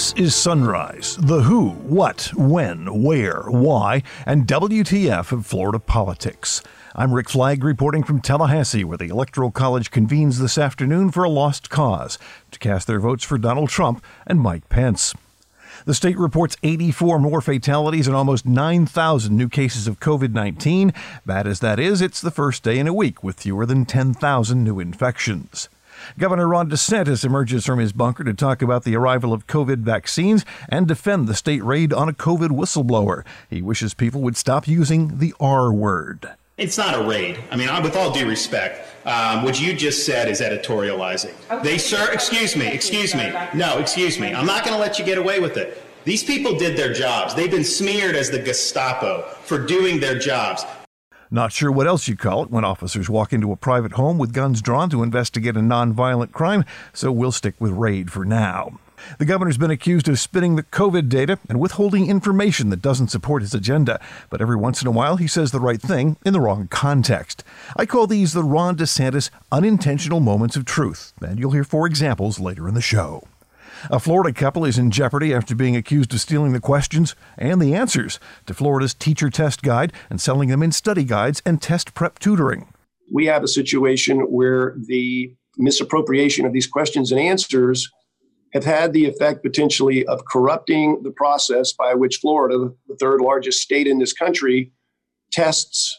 This is Sunrise, the who, what, when, where, why, and WTF of Florida politics. I'm Rick Flagg reporting from Tallahassee, where the Electoral College convenes this afternoon for a lost cause to cast their votes for Donald Trump and Mike Pence. The state reports 84 more fatalities and almost 9,000 new cases of COVID 19. Bad as that is, it's the first day in a week with fewer than 10,000 new infections. Governor Ron DeSantis emerges from his bunker to talk about the arrival of COVID vaccines and defend the state raid on a COVID whistleblower. He wishes people would stop using the R word. It's not a raid. I mean, with all due respect, um, what you just said is editorializing. Okay. They, sir, excuse me, excuse me. No, excuse me. I'm not going to let you get away with it. These people did their jobs. They've been smeared as the Gestapo for doing their jobs. Not sure what else you'd call it when officers walk into a private home with guns drawn to investigate a nonviolent crime, so we'll stick with raid for now. The governor's been accused of spinning the COVID data and withholding information that doesn't support his agenda, but every once in a while he says the right thing in the wrong context. I call these the Ron DeSantis unintentional moments of truth, and you'll hear four examples later in the show. A Florida couple is in jeopardy after being accused of stealing the questions and the answers to Florida's teacher test guide and selling them in study guides and test prep tutoring. We have a situation where the misappropriation of these questions and answers have had the effect potentially of corrupting the process by which Florida, the third largest state in this country, tests,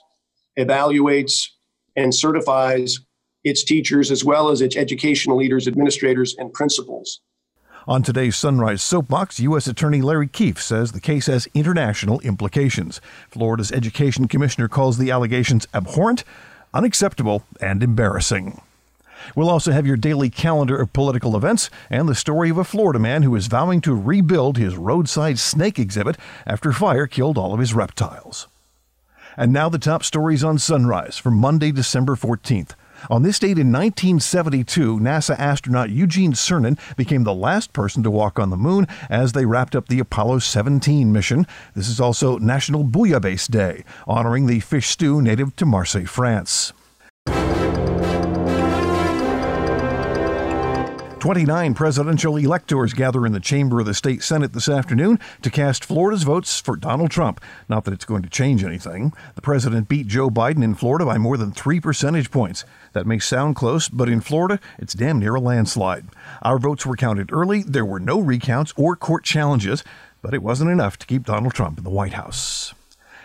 evaluates, and certifies its teachers as well as its educational leaders, administrators, and principals. On today's Sunrise Soapbox, U.S. Attorney Larry Keefe says the case has international implications. Florida's Education Commissioner calls the allegations abhorrent, unacceptable, and embarrassing. We'll also have your daily calendar of political events and the story of a Florida man who is vowing to rebuild his roadside snake exhibit after fire killed all of his reptiles. And now the top stories on Sunrise for Monday, December 14th. On this date in 1972, NASA astronaut Eugene Cernan became the last person to walk on the moon as they wrapped up the Apollo 17 mission. This is also National Bouillabaisse Day, honoring the fish stew native to Marseille, France. 29 presidential electors gather in the chamber of the state Senate this afternoon to cast Florida's votes for Donald Trump. Not that it's going to change anything. The president beat Joe Biden in Florida by more than three percentage points. That may sound close, but in Florida, it's damn near a landslide. Our votes were counted early, there were no recounts or court challenges, but it wasn't enough to keep Donald Trump in the White House.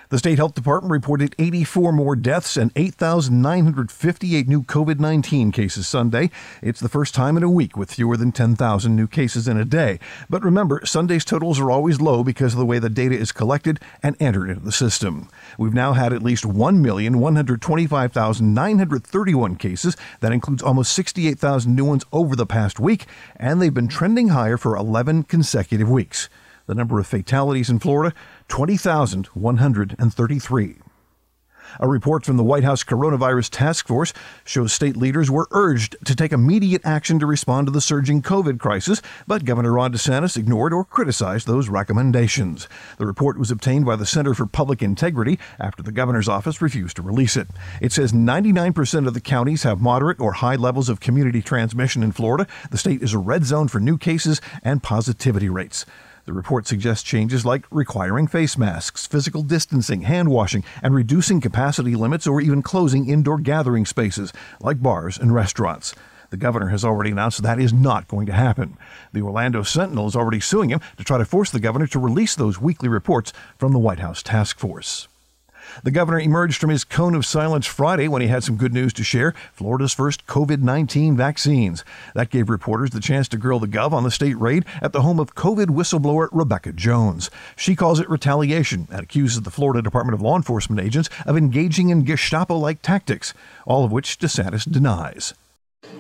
The state health department reported 84 more deaths and 8,958 new COVID 19 cases Sunday. It's the first time in a week with fewer than 10,000 new cases in a day. But remember, Sunday's totals are always low because of the way the data is collected and entered into the system. We've now had at least 1,125,931 cases. That includes almost 68,000 new ones over the past week, and they've been trending higher for 11 consecutive weeks. The number of fatalities in Florida 20,133. A report from the White House Coronavirus Task Force shows state leaders were urged to take immediate action to respond to the surging COVID crisis, but Governor Ron DeSantis ignored or criticized those recommendations. The report was obtained by the Center for Public Integrity after the governor's office refused to release it. It says 99% of the counties have moderate or high levels of community transmission in Florida. The state is a red zone for new cases and positivity rates. The report suggests changes like requiring face masks, physical distancing, hand washing, and reducing capacity limits or even closing indoor gathering spaces like bars and restaurants. The governor has already announced that is not going to happen. The Orlando Sentinel is already suing him to try to force the governor to release those weekly reports from the White House task force. The governor emerged from his cone of silence Friday when he had some good news to share Florida's first COVID 19 vaccines. That gave reporters the chance to grill the gov on the state raid at the home of COVID whistleblower Rebecca Jones. She calls it retaliation and accuses the Florida Department of Law Enforcement agents of engaging in Gestapo like tactics, all of which DeSantis denies.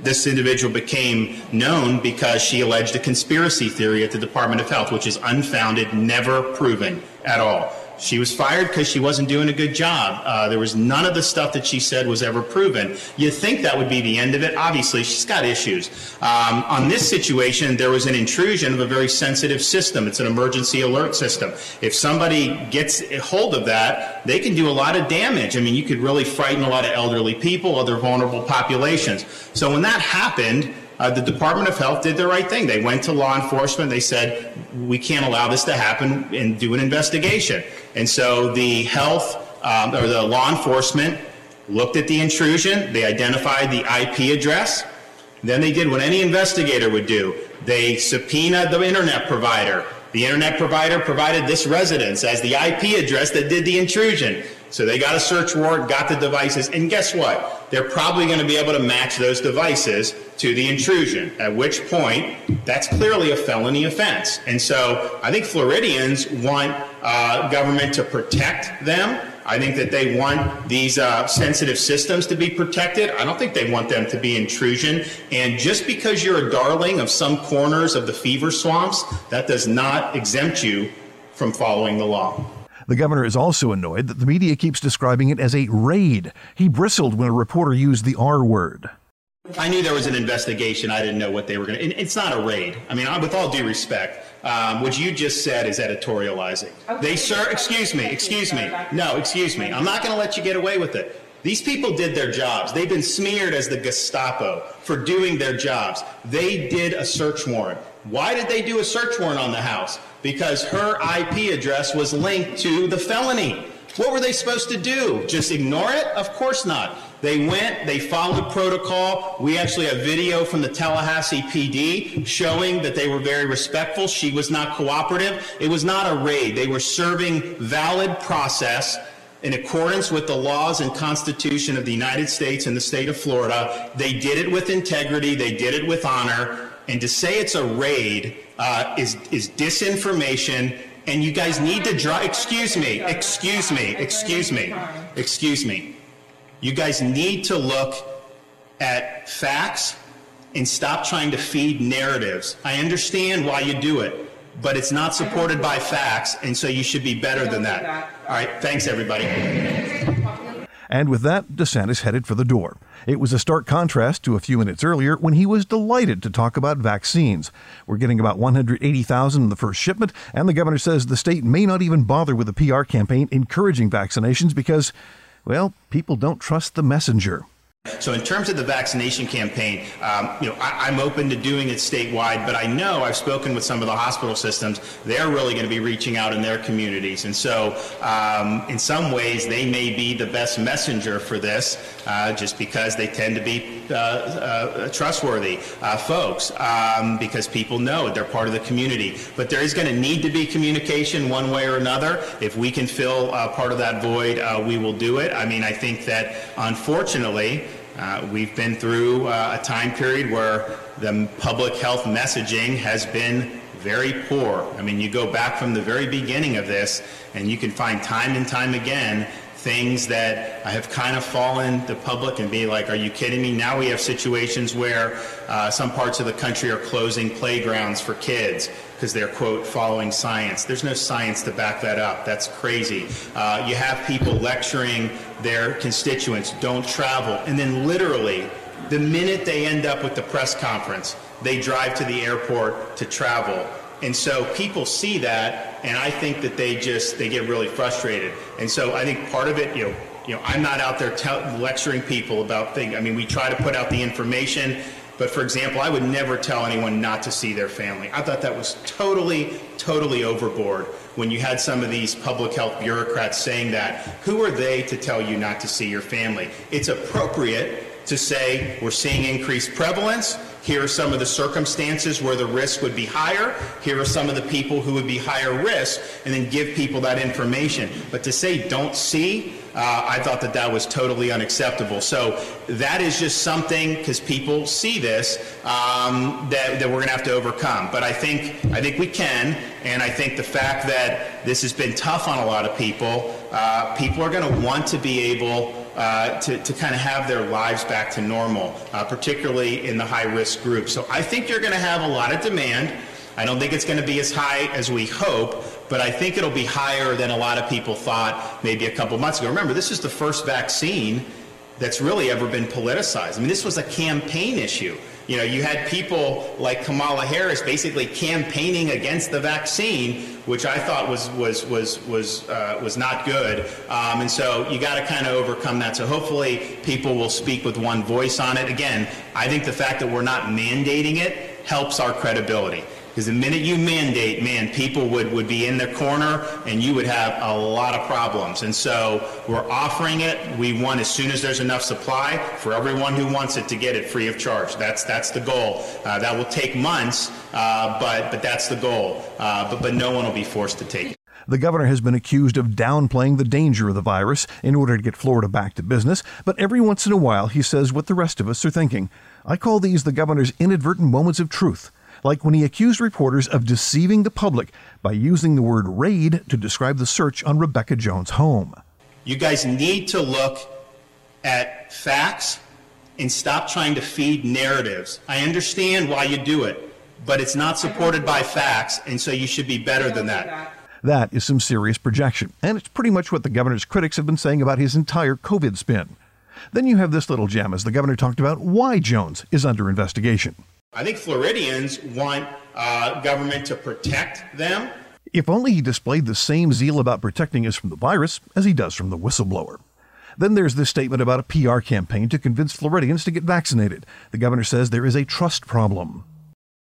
This individual became known because she alleged a conspiracy theory at the Department of Health, which is unfounded, never proven at all. She was fired because she wasn't doing a good job. Uh, there was none of the stuff that she said was ever proven. You think that would be the end of it? Obviously, she's got issues. Um, on this situation, there was an intrusion of a very sensitive system. It's an emergency alert system. If somebody gets hold of that, they can do a lot of damage. I mean, you could really frighten a lot of elderly people, other vulnerable populations. So when that happened, uh, the Department of Health did the right thing. They went to law enforcement. They said, we can't allow this to happen and do an investigation. And so the health um, or the law enforcement looked at the intrusion. They identified the IP address. Then they did what any investigator would do. They subpoenaed the internet provider. The internet provider provided this residence as the IP address that did the intrusion. So they got a search warrant, got the devices, and guess what? They're probably going to be able to match those devices to the intrusion, at which point that's clearly a felony offense. And so I think Floridians want uh, government to protect them. I think that they want these uh, sensitive systems to be protected. I don't think they want them to be intrusion. And just because you're a darling of some corners of the fever swamps, that does not exempt you from following the law. The governor is also annoyed that the media keeps describing it as a raid. He bristled when a reporter used the R word. I knew there was an investigation. I didn't know what they were going to. It's not a raid. I mean, with all due respect, um, what you just said is editorializing. Okay. They, sir, excuse me, excuse me. No, excuse me. I'm not going to let you get away with it. These people did their jobs. They've been smeared as the Gestapo for doing their jobs. They did a search warrant. Why did they do a search warrant on the house? Because her IP address was linked to the felony. What were they supposed to do? Just ignore it? Of course not. They went, they followed protocol. We actually have video from the Tallahassee PD showing that they were very respectful. She was not cooperative. It was not a raid. They were serving valid process in accordance with the laws and Constitution of the United States and the state of Florida. They did it with integrity. They did it with honor. And to say it's a raid uh, is, is disinformation. And you guys need to draw, excuse me, excuse me, excuse me, excuse me. You guys need to look at facts and stop trying to feed narratives. I understand why you do it, but it's not supported by facts, and so you should be better than that. All right, thanks, everybody. And with that, DeSantis headed for the door. It was a stark contrast to a few minutes earlier when he was delighted to talk about vaccines. We're getting about 180,000 in the first shipment, and the governor says the state may not even bother with a PR campaign encouraging vaccinations because well, people don't trust the messenger. So in terms of the vaccination campaign, um, you know, I, am open to doing it statewide, but I know I've spoken with some of the hospital systems. They're really going to be reaching out in their communities, and so um, in some ways they may be the best messenger for this, uh, just because they tend to be uh, uh, trustworthy uh, folks, um, because people know they're part of the community. But there is going to need to be communication one way or another. If we can fill uh, part of that void, uh, we will do it. I mean, I think that unfortunately. Uh, we've been through uh, a time period where the public health messaging has been very poor. I mean, you go back from the very beginning of this, and you can find time and time again things that have kind of fallen the public and be like, are you kidding me? Now we have situations where uh, some parts of the country are closing playgrounds for kids because they're, quote, following science. There's no science to back that up. That's crazy. Uh, you have people lecturing their constituents, don't travel. And then literally, the minute they end up with the press conference, they drive to the airport to travel. And so people see that, and I think that they just they get really frustrated. And so I think part of it, you know, you know, I'm not out there lecturing people about things. I mean, we try to put out the information, but for example, I would never tell anyone not to see their family. I thought that was totally, totally overboard when you had some of these public health bureaucrats saying that. Who are they to tell you not to see your family? It's appropriate to say we're seeing increased prevalence. Here are some of the circumstances where the risk would be higher. Here are some of the people who would be higher risk, and then give people that information. But to say don't see, uh, I thought that that was totally unacceptable. So that is just something because people see this um, that, that we're going to have to overcome. But I think I think we can, and I think the fact that this has been tough on a lot of people, uh, people are going to want to be able. Uh, to, to kind of have their lives back to normal, uh, particularly in the high risk group. So I think you're going to have a lot of demand. I don't think it's going to be as high as we hope, but I think it'll be higher than a lot of people thought maybe a couple months ago. Remember, this is the first vaccine that's really ever been politicized. I mean, this was a campaign issue. You know, you had people like Kamala Harris basically campaigning against the vaccine, which I thought was was was was uh, was not good. Um, and so you got to kind of overcome that. So hopefully people will speak with one voice on it. Again, I think the fact that we're not mandating it helps our credibility. Because the minute you mandate, man, people would, would be in the corner and you would have a lot of problems. And so we're offering it. We want, as soon as there's enough supply, for everyone who wants it to get it free of charge. That's, that's the goal. Uh, that will take months, uh, but, but that's the goal. Uh, but, but no one will be forced to take it. The governor has been accused of downplaying the danger of the virus in order to get Florida back to business, but every once in a while he says what the rest of us are thinking. I call these the governor's inadvertent moments of truth like when he accused reporters of deceiving the public by using the word raid to describe the search on Rebecca Jones' home. You guys need to look at facts and stop trying to feed narratives. I understand why you do it, but it's not supported by facts, and so you should be better than that. That is some serious projection, and it's pretty much what the governor's critics have been saying about his entire COVID spin. Then you have this little gem as the governor talked about why Jones is under investigation. I think Floridians want uh, government to protect them. If only he displayed the same zeal about protecting us from the virus as he does from the whistleblower. Then there's this statement about a PR campaign to convince Floridians to get vaccinated. The governor says there is a trust problem.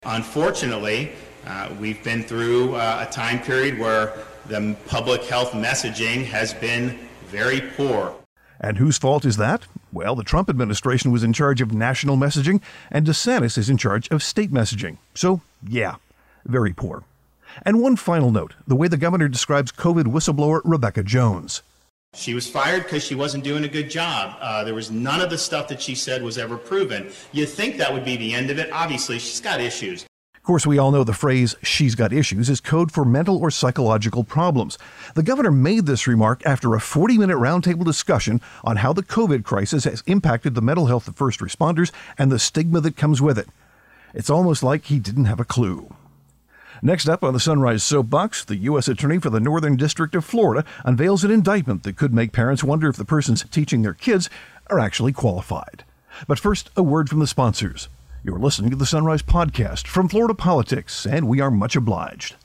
Unfortunately, uh, we've been through uh, a time period where the public health messaging has been very poor. And whose fault is that? Well, the Trump administration was in charge of national messaging, and DeSantis is in charge of state messaging. So, yeah, very poor. And one final note the way the governor describes COVID whistleblower Rebecca Jones. She was fired because she wasn't doing a good job. Uh, there was none of the stuff that she said was ever proven. You'd think that would be the end of it. Obviously, she's got issues. Of course, we all know the phrase, she's got issues, is code for mental or psychological problems. The governor made this remark after a 40 minute roundtable discussion on how the COVID crisis has impacted the mental health of first responders and the stigma that comes with it. It's almost like he didn't have a clue. Next up on the Sunrise Soapbox, the U.S. Attorney for the Northern District of Florida unveils an indictment that could make parents wonder if the persons teaching their kids are actually qualified. But first, a word from the sponsors. You're listening to the Sunrise Podcast from Florida Politics, and we are much obliged.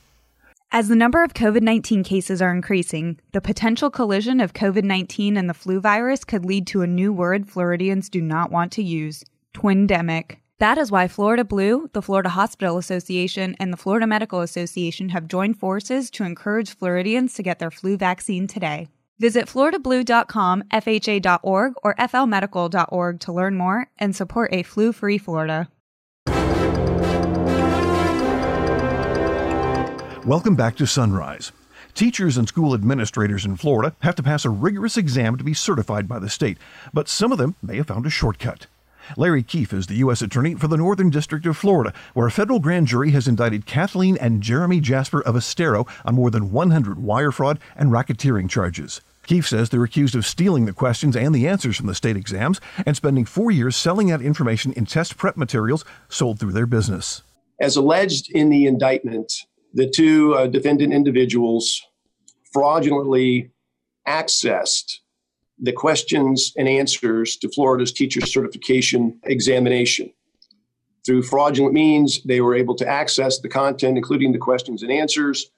As the number of COVID 19 cases are increasing, the potential collision of COVID 19 and the flu virus could lead to a new word Floridians do not want to use twindemic. That is why Florida Blue, the Florida Hospital Association, and the Florida Medical Association have joined forces to encourage Floridians to get their flu vaccine today. Visit floridablue.com, fha.org, or flmedical.org to learn more and support a flu free Florida. Welcome back to Sunrise. Teachers and school administrators in Florida have to pass a rigorous exam to be certified by the state, but some of them may have found a shortcut. Larry Keefe is the U.S. Attorney for the Northern District of Florida, where a federal grand jury has indicted Kathleen and Jeremy Jasper of Estero on more than 100 wire fraud and racketeering charges. Keefe says they're accused of stealing the questions and the answers from the state exams and spending four years selling that information in test prep materials sold through their business. As alleged in the indictment, the two uh, defendant individuals fraudulently accessed the questions and answers to Florida's teacher certification examination. Through fraudulent means, they were able to access the content, including the questions and answers,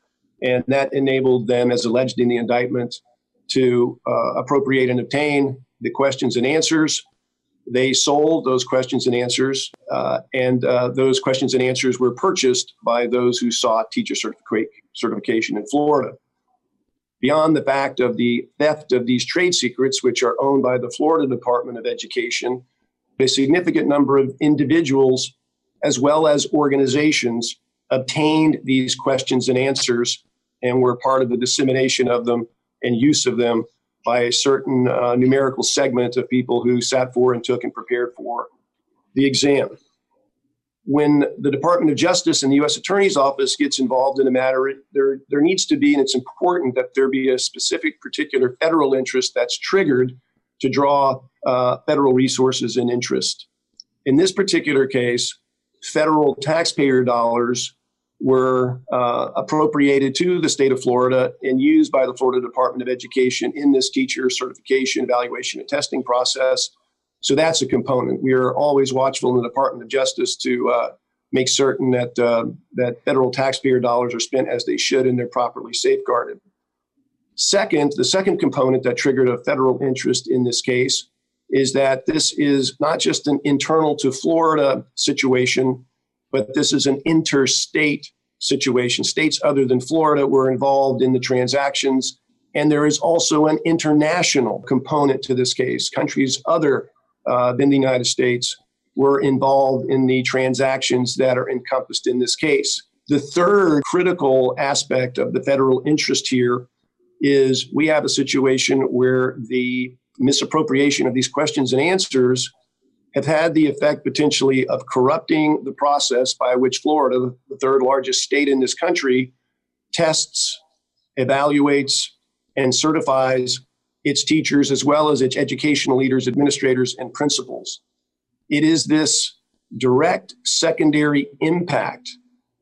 and that enabled them, as alleged in the indictment, to uh, appropriate and obtain the questions and answers. They sold those questions and answers, uh, and uh, those questions and answers were purchased by those who sought teacher certific- certification in Florida. Beyond the fact of the theft of these trade secrets, which are owned by the Florida Department of Education, a significant number of individuals as well as organizations obtained these questions and answers and were part of the dissemination of them and use of them by a certain uh, numerical segment of people who sat for and took and prepared for the exam. When the Department of Justice and the U.S. Attorney's Office gets involved in a matter, there, there needs to be, and it's important that there be a specific particular federal interest that's triggered to draw uh, federal resources and interest. In this particular case, federal taxpayer dollars were uh, appropriated to the state of Florida and used by the Florida Department of Education in this teacher certification, evaluation, and testing process So that's a component. We are always watchful in the Department of Justice to uh, make certain that uh, that federal taxpayer dollars are spent as they should and they're properly safeguarded. Second, the second component that triggered a federal interest in this case is that this is not just an internal to Florida situation, but this is an interstate situation. States other than Florida were involved in the transactions. And there is also an international component to this case. Countries other uh, than the United States were involved in the transactions that are encompassed in this case. The third critical aspect of the federal interest here is we have a situation where the misappropriation of these questions and answers have had the effect potentially of corrupting the process by which Florida, the third largest state in this country, tests, evaluates, and certifies its teachers as well as its educational leaders, administrators, and principals. It is this direct secondary impact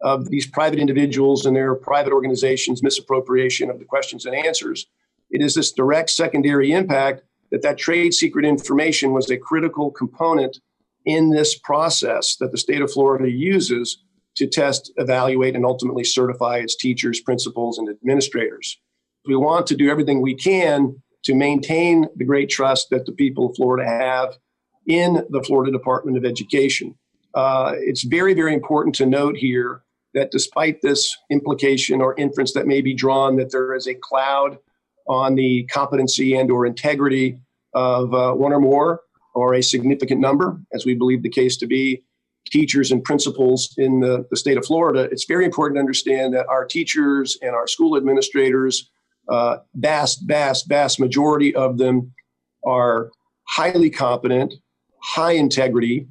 of these private individuals and their private organizations' misappropriation of the questions and answers. It is this direct secondary impact that that trade secret information was a critical component in this process that the state of Florida uses to test, evaluate, and ultimately certify its teachers, principals, and administrators. We want to do everything we can to maintain the great trust that the people of Florida have in the Florida Department of Education. Uh, it's very, very important to note here that despite this implication or inference that may be drawn that there is a cloud on the competency and or integrity of uh, one or more or a significant number, as we believe the case to be, teachers and principals in the, the state of Florida, it's very important to understand that our teachers and our school administrators, uh, vast, vast, vast majority of them are highly competent, high integrity,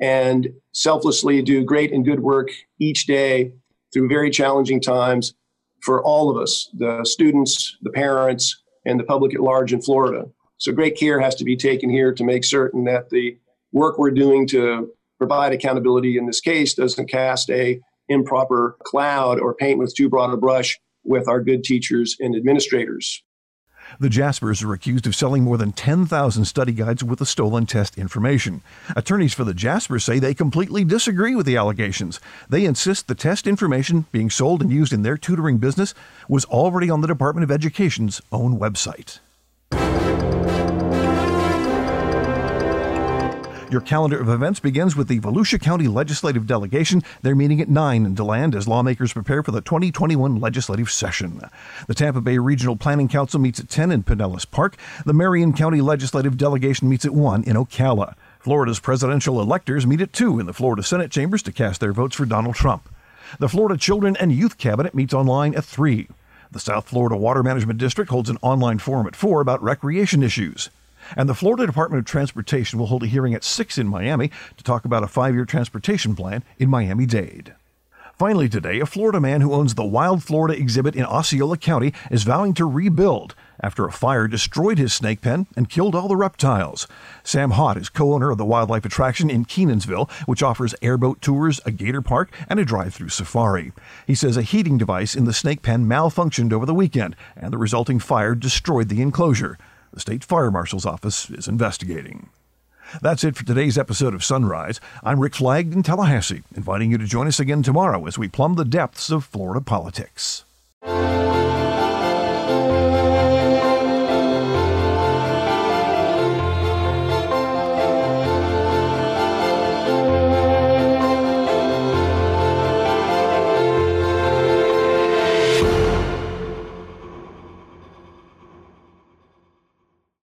and selflessly do great and good work each day through very challenging times for all of us the students, the parents, and the public at large in Florida. So, great care has to be taken here to make certain that the work we're doing to provide accountability in this case doesn't cast a improper cloud or paint with too broad a brush with our good teachers and administrators. The Jaspers are accused of selling more than 10,000 study guides with the stolen test information. Attorneys for the Jaspers say they completely disagree with the allegations. They insist the test information being sold and used in their tutoring business was already on the Department of Education's own website. Your calendar of events begins with the Volusia County Legislative Delegation. They're meeting at 9 in DeLand as lawmakers prepare for the 2021 legislative session. The Tampa Bay Regional Planning Council meets at 10 in Pinellas Park. The Marion County Legislative Delegation meets at 1 in Ocala. Florida's presidential electors meet at 2 in the Florida Senate chambers to cast their votes for Donald Trump. The Florida Children and Youth Cabinet meets online at 3. The South Florida Water Management District holds an online forum at 4 about recreation issues. And the Florida Department of Transportation will hold a hearing at 6 in Miami to talk about a five year transportation plan in Miami Dade. Finally, today, a Florida man who owns the Wild Florida exhibit in Osceola County is vowing to rebuild after a fire destroyed his snake pen and killed all the reptiles. Sam Haught is co owner of the wildlife attraction in Kenansville, which offers airboat tours, a gator park, and a drive through safari. He says a heating device in the snake pen malfunctioned over the weekend, and the resulting fire destroyed the enclosure. The state fire marshal's office is investigating. That's it for today's episode of Sunrise. I'm Rick Flagg in Tallahassee, inviting you to join us again tomorrow as we plumb the depths of Florida politics.